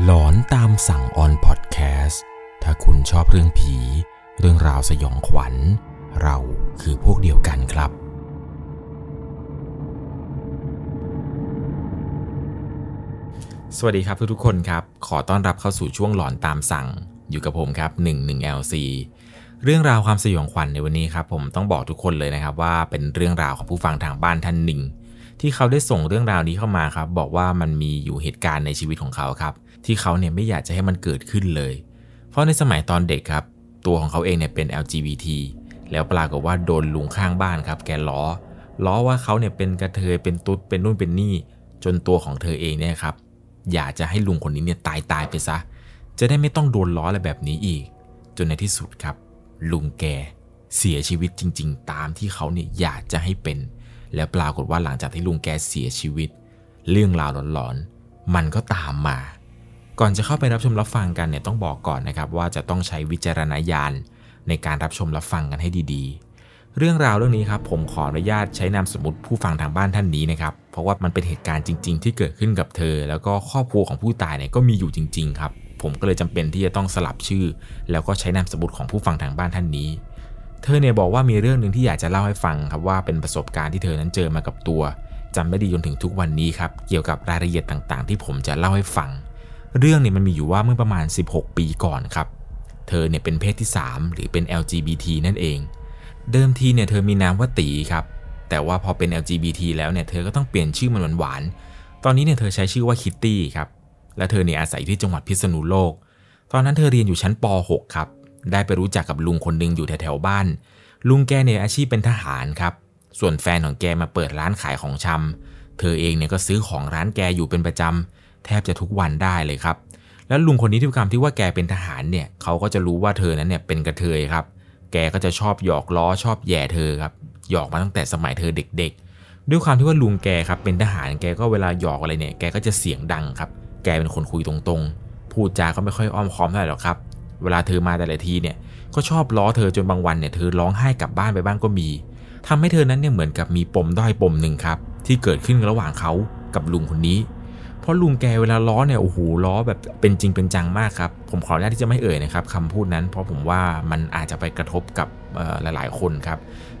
หลอนตามสั่งออนพอดแคสต์ถ้าคุณชอบเรื่องผี เรื่องราวสยองขวัญ เราคือพวกเดียวกันครับ สวัสดีครับทุกๆคนครับ ขอต้อนรับเข้าสู่ช่วงหลอนตามสั่ง อยู่กับผมครับ 11LC เรื่องราวความสยองขวัญในวันนี้ครับ ผมต้องบอกทุกคนเลยนะครับว่าเป็นเรื่องราวของผู้ฟังทางบ้านท่านหนึ่ง ที่เขาได้ส่งเรื่องราวนี้เข้ามาครับ บอกว่ามันมีอยู่เหตุการณ์ในชีวิตของเขาครับ ที่เขาเนี่ยไม่อยากจะให้มันเกิดขึ้นเลย เพราะในสมัยตอนเด็กครับ ตัวของเขาเองเนี่ยเป็น LGBT แล้วปรากฏว่าโดนลุงข้างบ้านครับ แกล้อ ล้อว่าเขาเนี่ยเป็นกระเทยเป็นตุ๊ดเป็นนู่นเป็นนี่ จนตัวของเธอเองเนี่ยครับ อยากจะให้ลุงคนนี้เนี่ยตายตายไปซะ จะได้ไม่ต้องโดนล้ออะไรแบบนี้อีก จนในที่สุดครับ ลุงแกเสียชีวิตจริง ๆ ตามที่เขาเนี่ยอยากจะให้เป็น แล้วปรากฏว่าหลังจากที่ลุงแกเสียชีวิต เรื่องราวหลอนๆ มันก็ตามมา ก่อนจะเข้าไปรับชมรับฟังกันเนี่ยต้องบอกก่อนนะครับ ว่าจะต้องใช้วิจารณญาณในการรับชมรับฟังกันให้ดีๆ เรื่องราวเรื่องนี้ครับผมขออนุญาตใช้นามสมมติผู้ฟังทางบ้านท่านนี้นะครับ เพราะว่ามันเป็นเหตุการณ์จริง ๆ ที่เกิดขึ้นกับเธอ แล้วก็ครอบครัวของผู้ตายเนี่ยก็มีอยู่จริง ๆ ครับ ผมก็เลยจำเป็นที่จะต้องสลับชื่อ แล้วก็ใช้นามสมมติของผู้ฟังทางบ้านท่านนี้ เธอเนี่ยบอกว่ามีเรื่องหนึ่งที่อยากจะเล่าให้ฟังครับว่าเป็นประสบการณ์ที่เธอนั้นเจอมากับตัวจำได้ดีจนถึงทุกวันนี้ครับเกี่ยวกับรายละเอียดต่างๆ ที่ผมจะเล่าให้ฟัง เรื่องเนี่ยมันมีอยู่ว่าเมื่อประมาณ 16 ปีก่อนครับ เธอเนี่ยเป็นเพศที่ 3 หรือเป็น LGBT นั่นเอง เดิมทีเนี่ยเธอมีนามว่าตีครับแต่ว่าพอเป็น LGBT แล้วเนี่ยเธอก็ต้องเปลี่ยนชื่อมันหวานๆตอนนี้เนี่ยเธอใช้ชื่อว่าคิตตี้ครับและเธอเนี่ยอาศัยที่จังหวัดพิษณุโลก ตอนนั้นเธอเรียนอยู่ชั้นป .6 ครับ ได้ไปรู้จักกับลุงคนหนึ่งอยู่แถวๆบ้าน ลุงแกเนี่ยอาชีพเป็นทหารครับ ส่วนแฟนของแกมาเปิดร้านขายของชำเธอเองเนี่ยก็ซื้อของร้านแกอยู่เป็นประจำแทบจะทุกวันได้เลยครับ แล้วลุงคนนี้ที่คำที่ว่าแกเป็นทหารเนี่ยเขาก็จะรู้ว่าเธอนั้นเนี่ยเป็นกระเทยครับ แกก็จะชอบหยอกล้อชอบแย่เธอครับหยอกมาตั้งแต่สมัยเธอเด็ก ๆ ด้วยความที่ว่าลุงแกครับเป็นทหารแกก็เวลาหยอกอะไรเนี่ยแกก็จะเสียงดังครับ แกเป็นคนคุยตรงๆ พูดจาก็ไม่ค่อยอ้อมค้อมเท่าไหร่หรอกครับ เวลาเธอมาแต่ละทีเนี่ยก็ชอบล้อเธอจนบางวันเนี่ยเธอร้องไห้กลับบ้านไปบ้างก็มีทำให้เธอนั้นเนี่ยเหมือนกับมีปมด้อยปมหนึ่งครับ ที่เกิดขึ้นระหว่างเขากับลุงคนนี้ เพราะลุงแกเวลาล้อเนี่ยโอ้โหล้อแบบเป็นจริงเป็นจังมากครับ ผมขออนุญาตที่จะไม่เอ่ยนะครับคำพูดนั้น เพราะผมว่ามันอาจจะไปกระทบกับหลาย ๆ คนครับ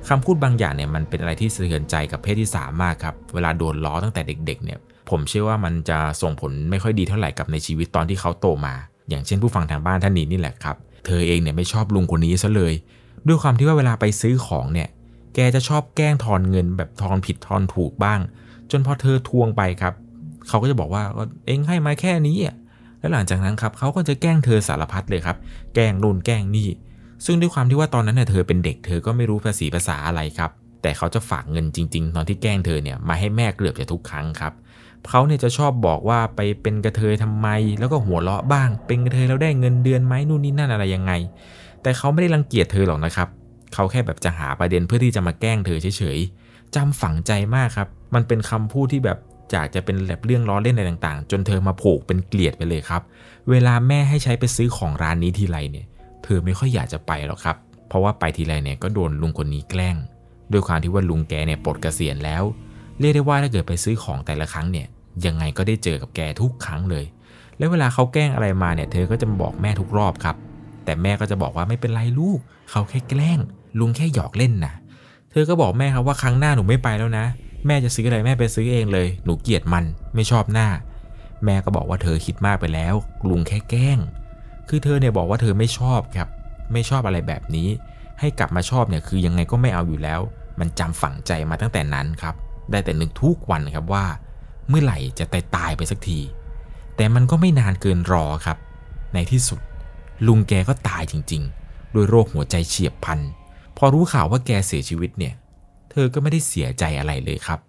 คำพูดบางอย่างเนี่ยมันเป็นอะไรที่สะเทือนใจกับเพศที่สามมากครับเวลาโดนล้อตั้งแต่เด็ก ๆ เนี่ย ผมเชื่อว่ามันจะส่งผลไม่ค่อยดีเท่าไหร่กับในชีวิตตอนที่เขาโตมา อย่างเช่นผู้ฟังทางบ้านท่านนี้นี่แหละครับ เธอเองเนี่ยไม่ชอบลุงคนนี้ซะเลย ด้วยความที่ว่าเวลาไปซื้อของเนี่ย แกจะชอบแกล้งทอนเงินแบบทอนผิดทอนถูกบ้าง จนพอเธอทวงไปครับ เขาก็จะบอกว่าเองให้มาแค่นี้อะแล้วหลังจากนั้นครับเขาก็จะแกล้งเธอสารพัดเลยครับ แกล้งนู่นแกล้งนี่ ซึ่งด้วยความที่ว่าตอนนั้นเนี่ยเธอเป็นเด็กเธอก็ไม่รู้ภาษีภาษาอะไรครับ แต่เขาจะฝากเงินจริง ๆ ตอนที่แกล้งเธอเนี่ยมาให้แม่เกือบจะทุกครั้งครับ เขาเนี่ยจะชอบบอกว่าไปเป็นกระเทยทำไม แล้วก็หัวเราะบ้าง เป็นกระเทยแล้วได้เงินเดือนไหมนู่นนี่นั่นอะไรยังไง แต่เขาไม่ได้รังเกียจเธอหรอกนะครับ เขาแค่แบบจะหาประเด็นเพื่อที่จะมาแกล้งเธอเฉยๆจำฝังใจมากครับ มันเป็นคำพูดที่แบบจากจะเป็นแบบเรื่องล้อเล่นอะไรต่างๆ จนเธอมาผูกเป็นเกลียดไปเลยครับ เวลาแม่ให้ใช้ไปซื้อของร้านนี้ทีไรเนี่ย เธอไม่ค่อยอยากจะไปหรอกครับ เพราะว่าไปทีไรเนี่ยก็โดนลุงคนนี้แกล้ง ด้วยความที่ว่าลุงแกเนี่ยปลดเกษียณแล้ว เรียกได้ว่าถ้าเกิดไปซื้อของแต่ละครั้งเนี่ยยังไงก็ได้เจอกับแกทุกครั้งเลย แล้วเวลาเขาแกล้งอะไรมาเนี่ยเธอก็จะบอกแม่ทุกรอบครับ แต่แม่ก็จะบอกว่าไม่เป็นไรลูก เขาแค่แกล้ง ลุงแค่หยอกเล่นนะเธอก็บอกแม่ครับว่าครั้งหน้าหนูไม่ไปแล้วนะ แม่จะซื้ออะไรแม่ไปซื้อเองเลย หนูเกลียดมันไม่ชอบหน้า แม่ก็บอกว่าเธอคิดมากไปแล้ว ลุงแค่แกล้ง คือเธอเนี่ยบอกว่าเธอไม่ชอบครับ ไม่ชอบอะไรแบบนี้ ให้กลับมาชอบเนี่ยคือยังไงก็ไม่เอาอยู่แล้ว มันจำฝังใจมาตั้งแต่นั้นครับ ได้แต่นึกทุกวันครับว่า เมื่อไหร่จะตายตายไปสักที แต่มันก็ไม่นานเกินรอครับ ในที่สุด ลุงแกก็ตายจริงๆด้วยโรคหัวใจเฉียบพลัน พอรู้ข่าวว่าแกเสียชีวิตเนี่ย เธอก็ไม่ได้เสียใจอะไรเลยครับ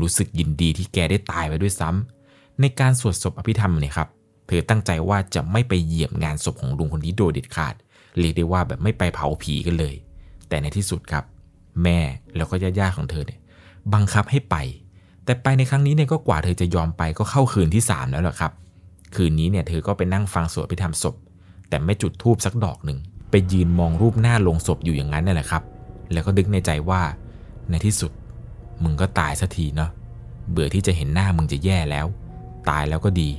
รู้สึกยินดีที่แกได้ตายไปด้วยซ้ำในการสวดศพอภิธรรมเนี่ยครับ เธอตั้งใจว่าจะไม่ไปเหยียบงานศพของลุงคนนี้โดยเด็ดขาด เรียกได้ว่าแบบไม่ไปเผาผีกันเลย แต่ในที่สุดครับ แม่แล้วก็ญาติๆของเธอเนี่ย บังคับให้ไป แต่ไปในครั้งนี้เนี่ยก็กว่าเธอจะยอมไปก็เข้าคืนที่ 3 แล้วล่ะครับ คืนนี้เนี่ยเธอก็ไปนั่งฟังสวดอภิธรรมศพ แต่ไม่จุดธูปสักดอกหนึ่ง ไปยืนมองรูปหน้าลงศพอยู่อย่างนั้นนั่นแหละครับ แล้วก็นึกในใจว่า ในที่สุด มึงก็ตายสักทีเนาะ เบื่อที่จะเห็นหน้ามึงจะแย่แล้ว ตายแล้วก็ดี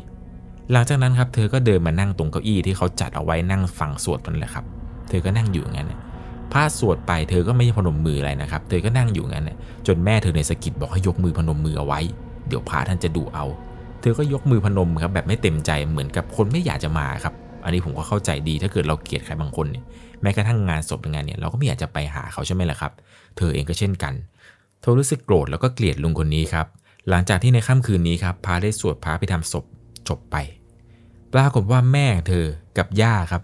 หลังจากนั้นครับ เธอก็เดินมานั่งตรงเก้าอี้ที่เขาจัดเอาไว้นั่งฟังสวดนั่นแหละครับ เธอก็นั่งอยู่อย่างนั้น พระสวดไปเธอก็ไม่พนมมืออะไรนะครับ เธอก็นั่งอยู่งั้นจนแม่เธอในสกิดบอกให้ยกมือพนมมือเอาไว้ เดี๋ยวพระท่านจะดูเอา เธอก็ยกมือพนมครับแบบไม่เต็มใจเหมือนกับคนไม่อยากจะมาครับ อันนี้ผมก็เข้าใจดีถ้าเกิดเราเกลียดใครบางคนเนี่ยแม้กระทั่งงานศพงานเนี่ยเราก็ไม่อยากจะไปหาเขาใช่ไหมล่ะครับ เธอเองก็เช่นกัน เธอรู้สึกโกรธแล้วก็เกลียดลุงคนนี้ครับ หลังจากที่ในค่ำคืนนี้ครับพาได้สวดพระพิธรรมศพจบไป ปรากฏว่าแม่เธอกับย่าครับ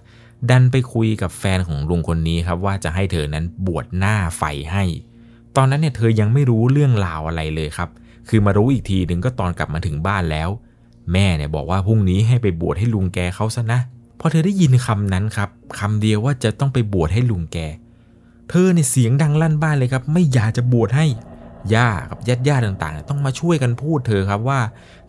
ดันไปคุยกับแฟนของลุงคนนี้ครับว่าจะให้เธอนั้นบวชหน้าไฟให้ ตอนนั้นเนี่ยเธอยังไม่รู้เรื่องราวอะไรเลยครับ คือมารู้อีกทีหนึ่งก็ตอนกลับมาถึงบ้านแล้ว แม่เนี่ยบอกว่าพรุ่งนี้ให้ไปบวชให้ลุงแกเขาซะนะพอเธอได้ยินคำนั้นครับคำเดียวว่าจะต้องไปบวชให้ลุงแก เธอเนี่ยเสียงดังลั่นบ้านเลยครับ ไม่อยากจะบวชให้ ย่ากับญาติญาติต่างๆ ต้องมาช่วยกันพูดเธอครับว่า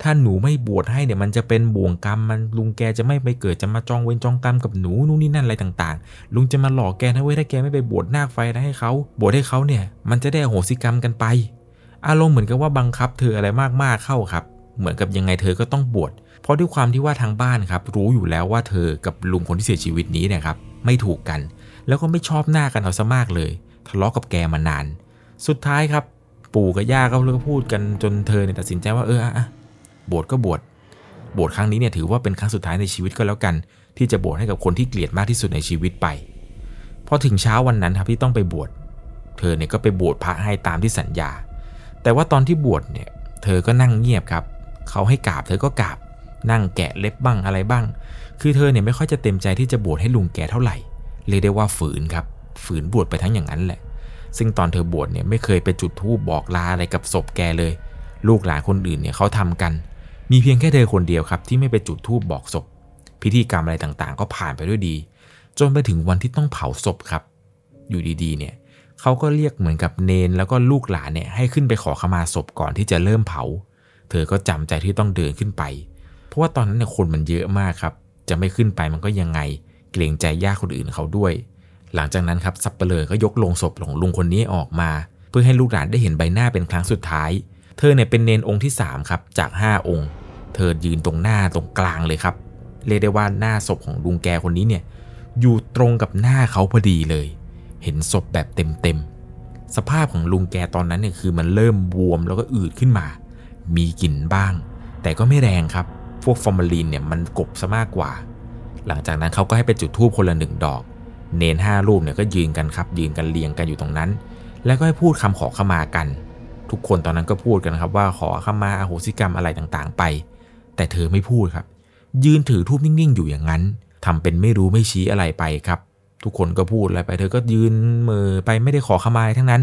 ถ้าหนูไม่บวชให้เนี่ยมันจะเป็นบ่วงกรรมมันลุงแกจะไม่ไปเกิดจะมาจองเวรจองกรรมกับหนูนู่นนี่นั่นอะไรต่างๆ ลุงจะมาหลอกแกนะเว้ยถ้าแกไม่ไปบวชนาคไฟนะให้เขาบวชให้เขาเนี่ย มันจะได้โหสิกรรมกันไป อารมณ์เหมือนกับว่าบังคับเธออะไรมากๆเข้าครับ เหมือนกับยังไงเธอก็ต้องบวชเพราะด้วยความที่ว่าทางบ้านครับรู้อยู่แล้วว่าเธอกับลุงคนที่เสียชีวิตนี้เนี่ยครับไม่ถูกกัน แล้วก็ไม่ชอบหน้ากันเอาซะมากเลย ทะเลาะกับแกมานาน สุดท้ายครับ ปู่กับย่าก็เลยพูดกันจนเธอเนี่ยตัดสินใจว่าเอออะบวชก็บวชบวชครั้งนี้เนี่ยถือว่าเป็นครั้งสุดท้ายในชีวิตก็แล้วกัน ที่จะบวชให้กับคนที่เกลียดมากที่สุดในชีวิตไปพอถึงเช้าวันนั้นครับที่ต้องไปบวชเธอเนี่ยก็ไปบวชพระให้ตามที่สัญญา แต่ว่าตอนที่บวชเนี่ยเธอก็นั่งเงียบครับเขาให้กราบเธอก็กราบ นั่งแกะเล็บบ้างอะไรบ้าง คือเธอเนี่ยไม่ค่อยจะเต็มใจที่จะบวชให้ลุงแกเท่าไหร่เรียได้ว่าฝืนครับ ฝืนบวชไปทั้งอย่างนั้นแหละ ซึ่งตอนเธอบวชเนี่ยไม่เคยไปจุดธูปบอกลาอะไรกับศพแกเลย ลูกหลานคนอื่นเนี่ยเขาทำกัน มีเพียงแค่เธอคนเดียวครับ ที่ไม่ไปจุดธูปบอกศพ พิธีกรรมอะไรต่างๆ ก็ผ่านไปด้วยดี จนไปถึงวันที่ต้องเผาศพครับ อยู่ดีๆ เนี่ยเขาก็เรียกเหมือนกับเนนแล้วก็ลูกหลานเนี่ยให้ขึ้นไปขอขมาศพก่อนที่จะเริ่มเผา เธอก็จำใจที่ต้องเดินขึ้นไป เพราะว่าตอนนั้นเนี่ยคนมันเยอะมากครับ จะไม่ขึ้นไปมันก็ยังไง เกรงใจญาติคนอื่นเขาด้วย หลังจากนั้นครับซับเปลือก็ยกลงศพของลุงคนนี้ออกมา เพื่อให้ลูกหลานได้เห็นใบหน้าเป็นครั้งสุดท้าย เธอเนี่ยเป็นเนนองค์ที่3ครับจาก 5 องค์ เธอยืนตรงหน้าตรงกลางเลยครับ เรียกได้ว่าหน้าศพของลุงแกคนนี้เนี่ยอยู่ตรงกับหน้าเขาพอดีเลย เห็นศพแบบเต็มๆสภาพของลุงแกตอนนั้นเนี่ยคือมันเริ่มบวมแล้วก็อืดขึ้นมา มีกลิ่นบ้าง แต่ก็ไม่แรงครับพวกฟอร์มาลีนเนี่ยมันกบซะมากกว่า หลังจากนั้นเขาก็ให้ไปจุดธูปคนละหนึ่งดอก เนนห้ารูปเนี่ยก็ยืนกันครับยืนกันเรียงกันอยู่ตรงนั้น แล้วก็ให้พูดคำขอขมากัน ทุกคนตอนนั้นก็พูดกันครับว่าขอขมาอโหสิกรรมอะไรต่างๆ ไป แต่เธอไม่พูดครับ ยืนถือทูบนิ่งๆ อยู่อย่างนั้นทำเป็นไม่รู้ไม่ชี้อะไรไปครับ ทุกคนก็พูดอะไรไป เธอก็ยืนมือไปไม่ได้ขอขมาทั้งนั้น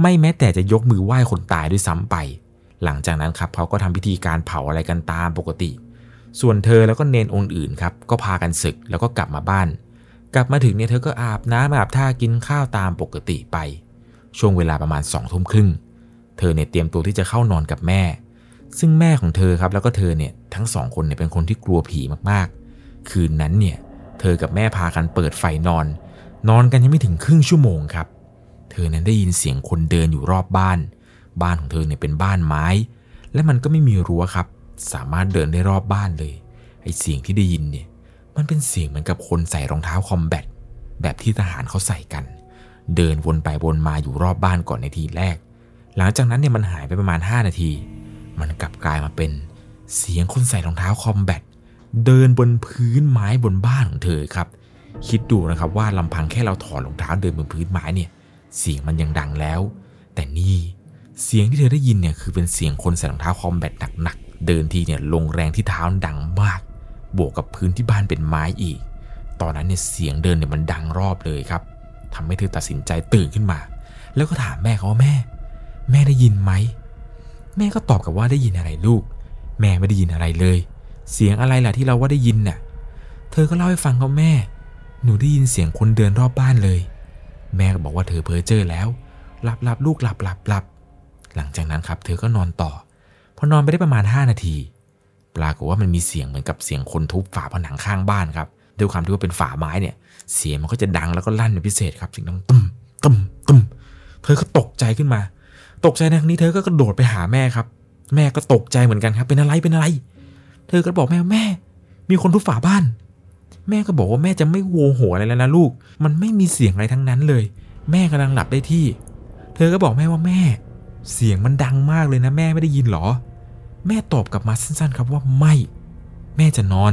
ไม่แม้แต่จะยกมือไหว้คนตายด้วยซ้ำไป หลังจากนั้นครับเขาก็ทำพิธีการเผาอะไรกันตามปกติ ส่วนเธอแล้วก็เนนองค์อื่นครับก็พากันศึกแล้วก็กลับมาบ้าน กลับมาถึงเนี่ยเธอก็อาบน้ำอาบท่ากินข้าวตามปกติไป ช่วงเวลาประมาณสองทุ่มครึ่ง เธอเนี่ยเตรียมตัวที่จะเข้านอนกับแม่ ซึ่งแม่ของเธอครับแล้วก็เธอเนี่ยทั้งสองคนเนี่ยเป็นคนที่กลัวผีมากๆ คืนนั้นเนี่ยเธอกับแม่พากันเปิดไฟนอน นอนกันยังไม่ถึงครึ่งชั่วโมงครับ เธอนั้นได้ยินเสียงคนเดินอยู่รอบบ้าน บ้านของเธอเนี่ยเป็นบ้านไม้ และมันก็ไม่มีรั้วครับ สามารถเดินได้รอบบ้านเลยไอเสียงที่ได้ยินเนี่ย มันเป็นเสียงเหมือนกับคนใส่รองเท้าคอมแบทแบบที่ทหารเขาใส่กัน เดินวนไปวนมาอยู่รอบบ้านก่อนในทีแรก หลังจากนั้นเนี่ยมันหายไปประมาณ 5 นาที มันกลับกลายมาเป็นเสียงคนใส่รองเท้าคอมแบทเดินบนพื้นไม้บนบ้านของเธอครับ คิดดูนะครับว่าลำพังแค่เราถอดรองเท้าเดินบนพื้นไม้เนี่ย เสียงมันยังดังแล้ว แต่นี่เสียงที่เธอได้ยินเนี่ยคือเป็นเสียงคนใส่รองเท้าคอมแบทหนักๆเดินทีเนี่ยลงแรงที่เท้าดังมาก บวกกับพื้นที่บ้านเป็นไม้อีก ตอนนั้นเนี่ยเสียงเดินเนี่ยมันดังรอบเลยครับทำให้เธอตัดสินใจตื่นขึ้นมา แล้วก็ถามแม่เขาว่าแม่ แม่ได้ยินไหม แม่ก็ตอบกับว่าได้ยินอะไรลูก แม่ไม่ได้ยินอะไรเลย เสียงอะไรล่ะที่เราว่าได้ยินน่ะ เธอก็เล่าให้ฟังเขาแม่ หนูได้ยินเสียงคนเดินรอบบ้านเลย แม่ก็บอกว่าเธอเพ้อเจอแล้ว หลับหลับลูกหลับหลับหลับหลังจากนั้นครับ เธอก็นอนต่อ พอนอนไปได้ประมาณ 5 นาที ปรากฏว่ามันมีเสียงเหมือนกับเสียงคนทุบฝาผนังข้างบ้านครับด้วยความที่ว่าเป็นฝาไม้เนี่ย เสียงมันก็จะดังแล้วก็ลั่นเป็นพิเศษครับเสียงดังตุ้มตุ้มตุ้มเธอก็ตกใจขึ้นมา ตกใจในครั้งนี้เธอก็กระโดดไปหาแม่ครับ แม่ก็ตกใจเหมือนกันครับ เป็นอะไรเป็นอะไร เธอก็บอกแม่แม่ มีคนทุบฝาบ้าน แม่ก็บอกว่าแม่จะไม่โวโหอะไรแล้วนะลูก มันไม่มีเสียงอะไรทั้งนั้นเลย แม่กำลังหลับได้ที่ เธอก็บอกแม่ว่าแม่ เสียงมันดังมากเลยนะ แม่ไม่ได้ยินหรอ แม่ตอบกลับมาสั้นๆ ครับว่าไม่ แม่จะนอน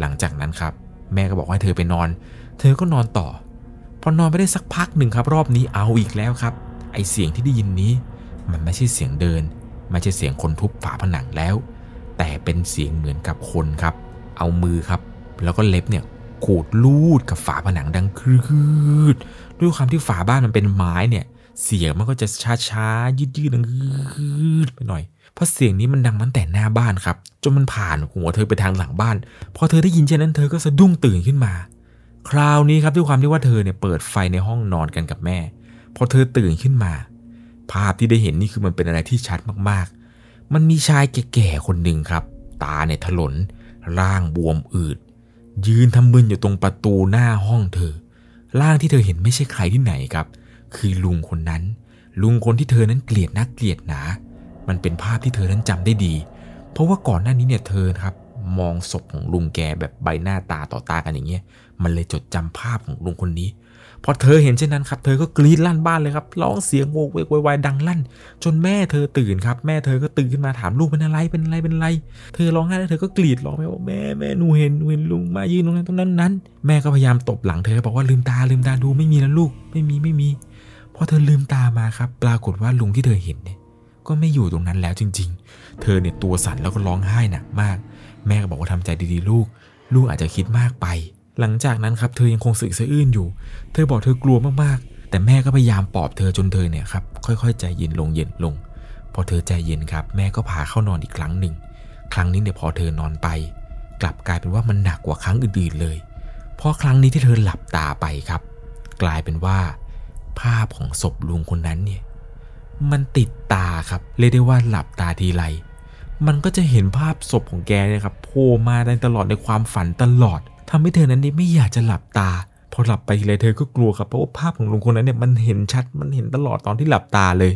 หลังจากนั้นครับ แม่ก็บอกให้เธอไปนอน เธอก็นอนต่อ พอนอนไปได้สักพักหนึ่งครับ รอบนี้เอาอีกแล้วครับ ไอเสียงที่ได้ยินนี้ มันไม่ใช่เสียงเดิน ไม่ใช่เสียงคนทุบฝาผนังแล้ว แต่เป็นเสียงเหมือนกับคนครับ เอามือครับ แล้วก็เล็บเนี่ยขูดลูดกับฝาผนังดังครืดด้วยความที่ฝาบ้านมันเป็นไม้เนี่ย เสียงมันก็จะช้าๆยืดๆดังคืดไปหน่อย เพราะเสียงนี้มันดังตั้งแต่หน้าบ้านครับ จนมันผ่านหัวเธอไปทางหลังบ้าน พอเธอได้ยินเช่นนั้นเธอก็สะดุ้งตื่นขึ้นมา คราวนี้ครับด้วยความที่ว่าเธอเนี่ยเปิดไฟในห้องนอนกันกับแม่ พอเธอตื่นขึ้นมา ภาพที่ได้เห็นนี่คือมันเป็นอะไรที่ชัดมากๆ มันมีชายแก่ๆคนหนึ่งครับ ตาเนี่ยถลน ร่างบวมอืด ยืนทำมึนอยู่ตรงประตูหน้าห้องเธอ ร่างที่เธอเห็นไม่ใช่ใครที่ไหนครับ คือลุงคนนั้น ลุงคนที่เธอนั้นเกลียดนักเกลียดหนา มันเป็นภาพที่เธอนั้นจำได้ดี เพราะว่าก่อนหน้านี้เนี่ยเธอครับมองศพของลุงแกแบบใบหน้าตาต่อตากันอย่างเงี้ย มันเลยจดจำภาพของลุงคนนี้ พอเธอเห็นเช่นนั้นครับ เธอก็กรีดลั่นบ้านเลยครับ ร้องเสียงโวกเวกวยวายดังลั่น จนแม่เธอตื่นครับ แม่เธอก็ตื่นขึ้นมาถามลูกเป็นอะไร เป็นอะไร เป็นอะไร เธอร้องไห้แล้วเธอก็กรีดร้องแม่บอกแม่แม่หนูเห็นหนูเห็นลุงมายืนตรงนั้นตรงนั้นนั้น แม่ก็พยายามตบหลังเธอบอกว่าลืมตาลืมตาดูไม่มีแล้วลูก ไม่มีไม่มี พอเธอลืมตามาครับ ปรากฏว่าลุงที่เธอเห็นเนี่ย ก็ไม่อยู่ตรงนั้นแล้วจริง ๆ เธอเนี่ยตัวสั่นแล้วก็ร้องไห้หนักมาก แม่ก็บอกว่าทำใจดีๆ ลูก ลูกอาจจะคิดมากไป หลังจากนั้นครับเธอยังคงสึกสะอื้นอยู่ เธอบอกเธอกลัวมากๆ แต่แม่ก็พยายามปลอบเธอจนเธอเนี่ยครับค่อยๆ ใจเย็นลงเย็นลง พอเธอใจเย็นครับ แม่ก็พาเข้านอนอีกครั้งหนึ่ง ครั้งนี้เนี่ยพอเธอนอนไป กลับกลายเป็นว่ามันหนักกว่าครั้งอื่นๆเลย เพราะครั้งนี้ที่เธอหลับตาไปครับ กลายเป็นว่าภาพของศพลุงคนนั้นเนี่ย มันติดตาครับเรียกได้ว่าหลับตาทีไรมันก็จะเห็นภาพศพของแกเนี่ยครับโผล่มาในตลอดในความฝันตลอดทำให้เธอนั้นนี่ไม่อยากจะหลับตา พอหลับไปทีไรเธอก็กลัวครับเพราะว่าภาพของลุงคนนั้นเนี่ยมันเห็นชัดมันเห็นตลอดตอนที่หลับตาเลย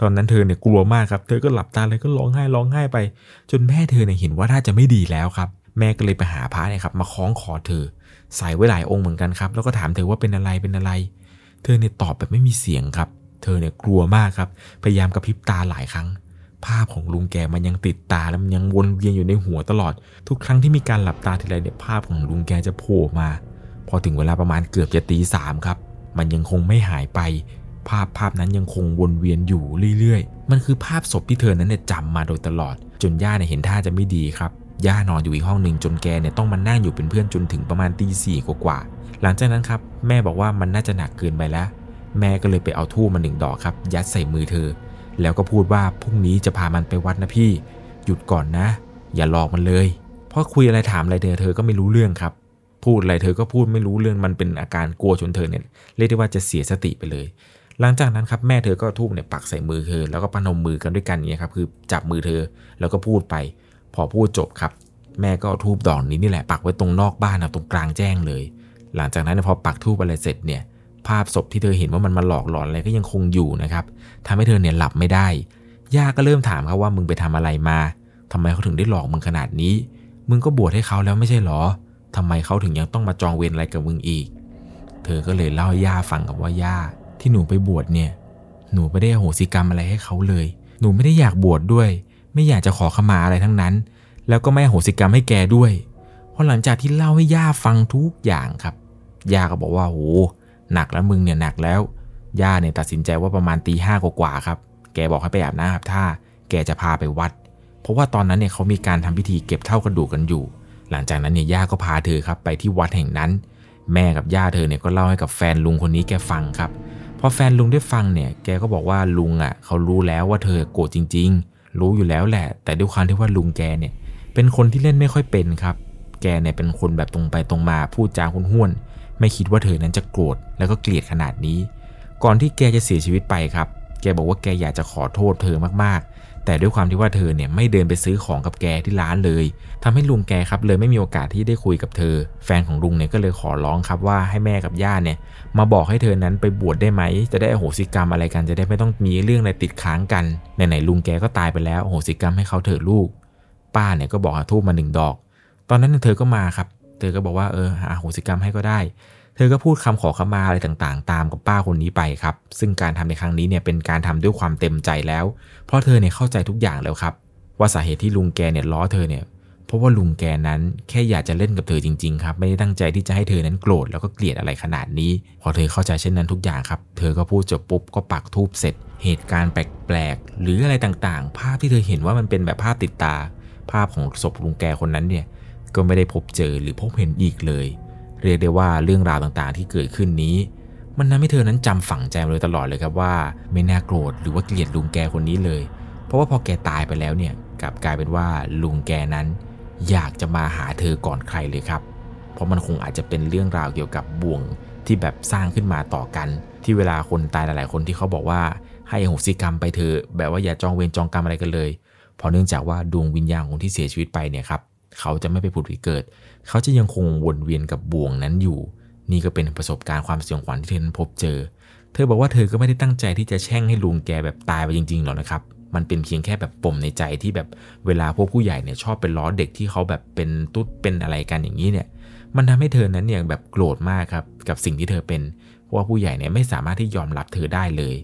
ตอนนั้นเธอเนี่ยกลัวมากครับ เธอก็หลับตาเลยก็ร้องไห้ร้องไห้ไป จนแม่เธอเนี่ยเห็นว่าน่าจะไม่ดีแล้วครับ แม่ก็เลยไปหาพระเนี่ยครับมาคล้องคอเธอ ใส่ไว้หลายองค์เหมือนกันครับ แล้วก็ถามเธอว่าเป็นอะไรเป็นอะไร เธอเนี่ยตอบแบบไม่มีเสียงครับ เธอเนี่ยกลัวมากครับ พยายามกระพริบตาหลายครั้ง ภาพของลุงแกมันยังติดตาแล้วมันยังวนเวียนอยู่ในหัวตลอด ทุกครั้งที่มีการหลับตาทีไรเนี่ยภาพของลุงแกจะโผล่มา พอถึงเวลาประมาณเกือบจะตีสามครับ มันยังคงไม่หายไป ภาพภาพนั้นยังคงวนเวียนอยู่เรื่อยๆ มันคือภาพศพที่เธอนั้นเนี่ยจำมาโดยตลอด จนย่าเนี่ยเห็นท่าจะไม่ดีครับย่านอนอยู่อีกห้องหนึ่งจนแกเนี่ยต้องมานั่งอยู่เป็นเพื่อนจนถึงประมาณตีสี่กว่าๆหลังจากนั้นครับแม่บอกว่ามันน่าจะหนักเกินไปแล้ว แม่ก็เลยไปเอาทูบมาหนึ่งดอกครับ ยัดใส่มือเธอ แล้วก็พูดว่าพรุ่งนี้จะพามันไปวัดนะพี่ หยุดก่อนนะ อย่าหลอกมันเลย เพราะคุยอะไรถามอะไรเธอเธอก็ไม่รู้เรื่องครับ พูดอะไรเธอก็พูดไม่รู้เรื่องมันเป็นอาการกลัวจนเธอเนี่ยเรียกได้ว่าจะเสียสติไปเลย หลังจากนั้นครับแม่เธอก็ทูบเนี่ยปักใส่มือเธอแล้วก็ปนมมือกันด้วยกันอย่างเงี้ยครับคือจับมือเธอแล้วก็พูดไป พอพูดจบครับ แม่ก็ทูบดอกนี้นี่แหละปักไว้ตรงนอกบ้านนะตรงกลางแจ้งเลย หลังจากนั้นพอปักทูบอะไรเสร็จเนี่ย ภาพศพที่เธอเห็นว่ามันมาหลอกหลอนอะไรก็ยังคงอยู่นะครับทำให้เธอเนี่ยหลับไม่ได้ ย่าก็เริ่มถามครับว่ามึงไปทำอะไรมาทำไมเขาถึงได้หลอกมึงขนาดนี้ มึงก็บวชให้เขาแล้วไม่ใช่หรอทำไมเขาถึงยังต้องมาจองเวรอะไรกับมึงอีก เธอก็เลยเล่าให้ย่าฟังกับว่าย่า ที่หนูไปบวชเนี่ย หนูไม่ได้โหสิกรรมอะไรให้เขาเลย หนูไม่ได้อยากบวชดด้วย ไม่อยากจะขอขมาอะไรทั้งนั้น แล้วก็ไม่โหสิกรรมให้แกด้วยเพราะหลังจากที่เล่าให้ย่าฟังทุกอย่างครับย่าก็บอกว่าโห หนักแล้วมึงเนี่ยหนักแล้ว ย่าเนี่ยตัดสินใจว่าประมาณตีห้ากว่าครับ แกบอกให้ไปอาบน้ำครับถ้าแกจะพาไปวัด เพราะว่าตอนนั้นเนี่ยเขามีการทำพิธีเก็บเท่ากระดูกกันอยู่ หลังจากนั้นเนี่ยย่าก็พาเธอครับไปที่วัดแห่งนั้น แม่กับย่าเธอเนี่ยก็เล่าให้กับแฟนลุงคนนี้แกฟังครับ พอแฟนลุงได้ฟังเนี่ย แกก็บอกว่าลุงอะเขารู้แล้วว่าเธอโกรธจริง ๆ รู้อยู่แล้วแหละ แต่ด้วยความที่ว่าลุงแกเนี่ย เป็นคนที่เล่นไม่ค่อยเป็นครับ แกเนี่ยเป็นคนแบบตรงไปตรงมาพูดจาคุ้นห้วน ไม่คิดว่าเธอนั้นจะโกรธแล้วก็เกลียดขนาดนี้ ก่อนที่แกจะเสียชีวิตไปครับ แกบอกว่าแกอยากจะขอโทษเธอมากๆ แต่ด้วยความที่ว่าเธอเนี่ยไม่เดินไปซื้อของกับแกที่ร้านเลยทำให้ลุงแกครับเลยไม่มีโอกาสที่ได้คุยกับเธอ แฟนของลุงเนี่ยก็เลยขอร้องครับว่าให้แม่กับย่าเนี่ยมาบอกให้เธอนั้นไปบวชได้ไหม จะได้อโหสิกรรมอะไรกันจะได้ไม่ต้องมีเรื่องอะไรติดค้างกันไหนๆลุงแกก็ตายไปแล้วอโหสิกรรมให้เขาเถอะลูก ป้าเนี่ยก็บอกหาทูบมาหนึ่งดอก ตอนนั้นเธอก็มาครับ เธอก็บอกว่าเออหาโหสิกรรมให้ก็ได้ เธอก็พูดคำขอขมาอะไรต่างๆ ตามกับป้าคนนี้ไปครับ ซึ่งการทำในครั้งนี้เนี่ยเป็นการทำด้วยความเต็มใจแล้ว เพราะเธอเนี่ยเข้าใจทุกอย่างแล้วครับ ว่าสาเหตุที่ลุงแกเนี่ยล้อเธอเนี่ยเพราะว่าลุงแกนั้นแค่อยากจะเล่นกับเธอจริงๆครับไม่ได้ตั้งใจที่จะให้เธอนั้นโกรธแล้วก็เกลียดอะไรขนาดนี้ พอเธอเข้าใจเช่นนั้นทุกอย่างครับ เธอก็พูดจบปุ๊บก็ปักทูบเสร็จ เหตุการณ์แปลกๆหรืออะไรต่างๆ ภาพที่เธอเห็นว่ามันเป็นแบบภาพติดตา ภาพของศพลุงแกคนนั้นเนี่ย ก็ไม่ได้พบเจอหรือพบเห็นอีกเลย เรียกได้ว่าเรื่องราวต่างๆที่เกิดขึ้นนี้ มันทำให้เธอนั้นจำฝังใจมาเลยตลอดเลยครับว่า ไม่น่าโกรธหรือว่าเกลียดลุงแกคนนี้เลย เพราะว่าพอแกตายไปแล้วเนี่ยกลับกลายเป็นว่าลุงแกนั้น อยากจะมาหาเธอก่อนใครเลยครับ เพราะมันคงอาจจะเป็นเรื่องราวเกี่ยวกับบ่วงที่แบบสร้างขึ้นมาต่อกัน ที่เวลาคนตายหลาย ๆ คนที่เขาบอกว่าให้อโหสิกรรมไปเถอะแบบว่าอย่าจองเวรจองกรรมอะไรกันเลยเพราะเนื่องจากว่าดวงวิญญาณของที่เสียชีวิตไปเนี่ยครับ เขาจะไม่ไปผุดไปเกิด เขาจะยังคงวนเวียนกับบ่วงนั้นอยู่ นี่ก็เป็นประสบการณ์ความสยองขวัญที่เธอนั้นพบเจอ เธอบอกว่าเธอก็ไม่ได้ตั้งใจที่จะแช่งให้ลุงแกแบบตายไปจริงๆหรอกนะครับ มันเป็นเพียงแค่แบบปมในใจที่แบบเวลาพวกผู้ใหญ่เนี่ยชอบเป็นล้อเด็กที่เขาแบบเป็นตุ๊ดเป็นอะไรกันอย่างนี้เนี่ย มันทำให้เธอนั้นเนี่ยแบบโกรธมากครับกับสิ่งที่เธอเป็น เพราะว่าผู้ใหญ่เนี่ยไม่สามารถที่ยอมรับเธอได้เลย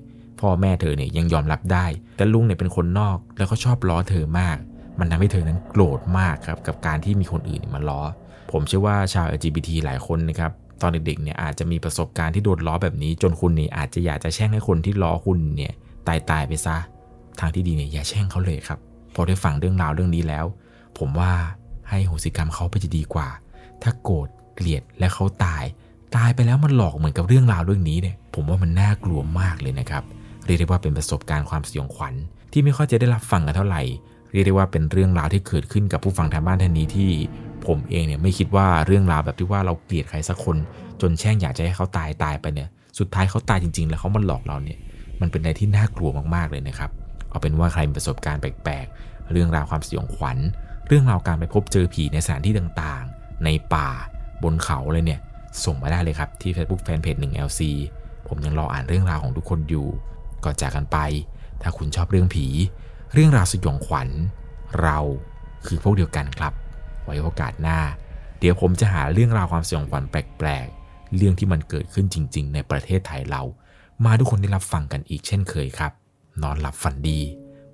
พ่อแม่เธอเนี่ยยังยอมรับได้ แต่ลุงเนี่ยเป็นคนนอกแล้วก็ชอบล้อเธอมาก มันทำให้เธอนั้นโกรธมากครับกับการที่มีคนอื่นมาล้อ ผมเชื่อว่าชาว LGBT หลายคนนะครับตอนเด็กๆเนี่ยอาจจะมีประสบการณ์ที่โดนล้อแบบนี้ จนคุณเนี่ยอาจจะอยากจะแช่งให้คนที่ล้อคุณเนี่ยตายตายไปซะ ทางที่ดีเนี่ยอย่าแช่งเขาเลยครับ พอได้ฟังเรื่องราวเรื่องนี้แล้ว ผมว่าให้โหสิกรรมเขาไปจะดีกว่า ถ้าโกรธเกลียดและเขาตาย ตายไปแล้วมันหลอกเหมือนกับเรื่องราวเรื่องนี้เนี่ยผมว่ามันน่ากลัวมากเลยนะครับเรียกได้ว่าเป็นประสบการณ์ความสยองขวัญ ที่ไม่ค่อยจะได้รับฟังกันเท่าไหร่ เรียกได้ว่าเป็นเรื่องราวที่เกิดขึ้นกับผู้ฟังทางบ้านท่านนี้ที่ผมเองเนี่ยไม่คิดว่าเรื่องราวแบบที่ว่าเราเกลียดใครสักคน จนแช่งอยากจะให้เขาตายตายไปเนี่ยสุดท้ายเขาตายจริง ๆ แล้วเขามาหลอกเราเนี่ยมันเป็นอะไรที่น่ากลัวมากๆเลยนะครับเอาเป็นว่าใครมีประสบการณ์แปลกๆ เรื่องราวความสยองขวัญ เรื่องราวการไปพบเจอผีในสถานที่ต่างๆ ในป่า บนเขาเลยเนี่ย ส่งมาได้เลยครับ ที่ Facebook Fanpage 1 LC ผมยังรออ่านเรื่องราวของทุกคนอยู่ ก่อนจากกันไป ถ้าคุณชอบเรื่องผี เรื่องราวสยองขวัญ เราคือพวกเดียวกันครับ ไว้โอกาสหน้า เดี๋ยวผมจะหาเรื่องราวความสยองขวัญแปลกๆ เรื่องที่มันเกิดขึ้นจริง ๆ ในประเทศไทยเรา มาทุกคนได้รับฟังกันอีกเช่นเคยครับ นอนหลับฝันดี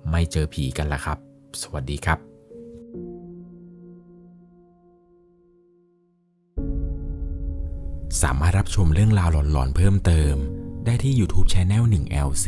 ไม่เจอผีกันละครับ สวัสดีครับสามารถรับชมเรื่องราวหลอนๆเพิ่มเติม ได้ที่ YouTube Channel 1 LC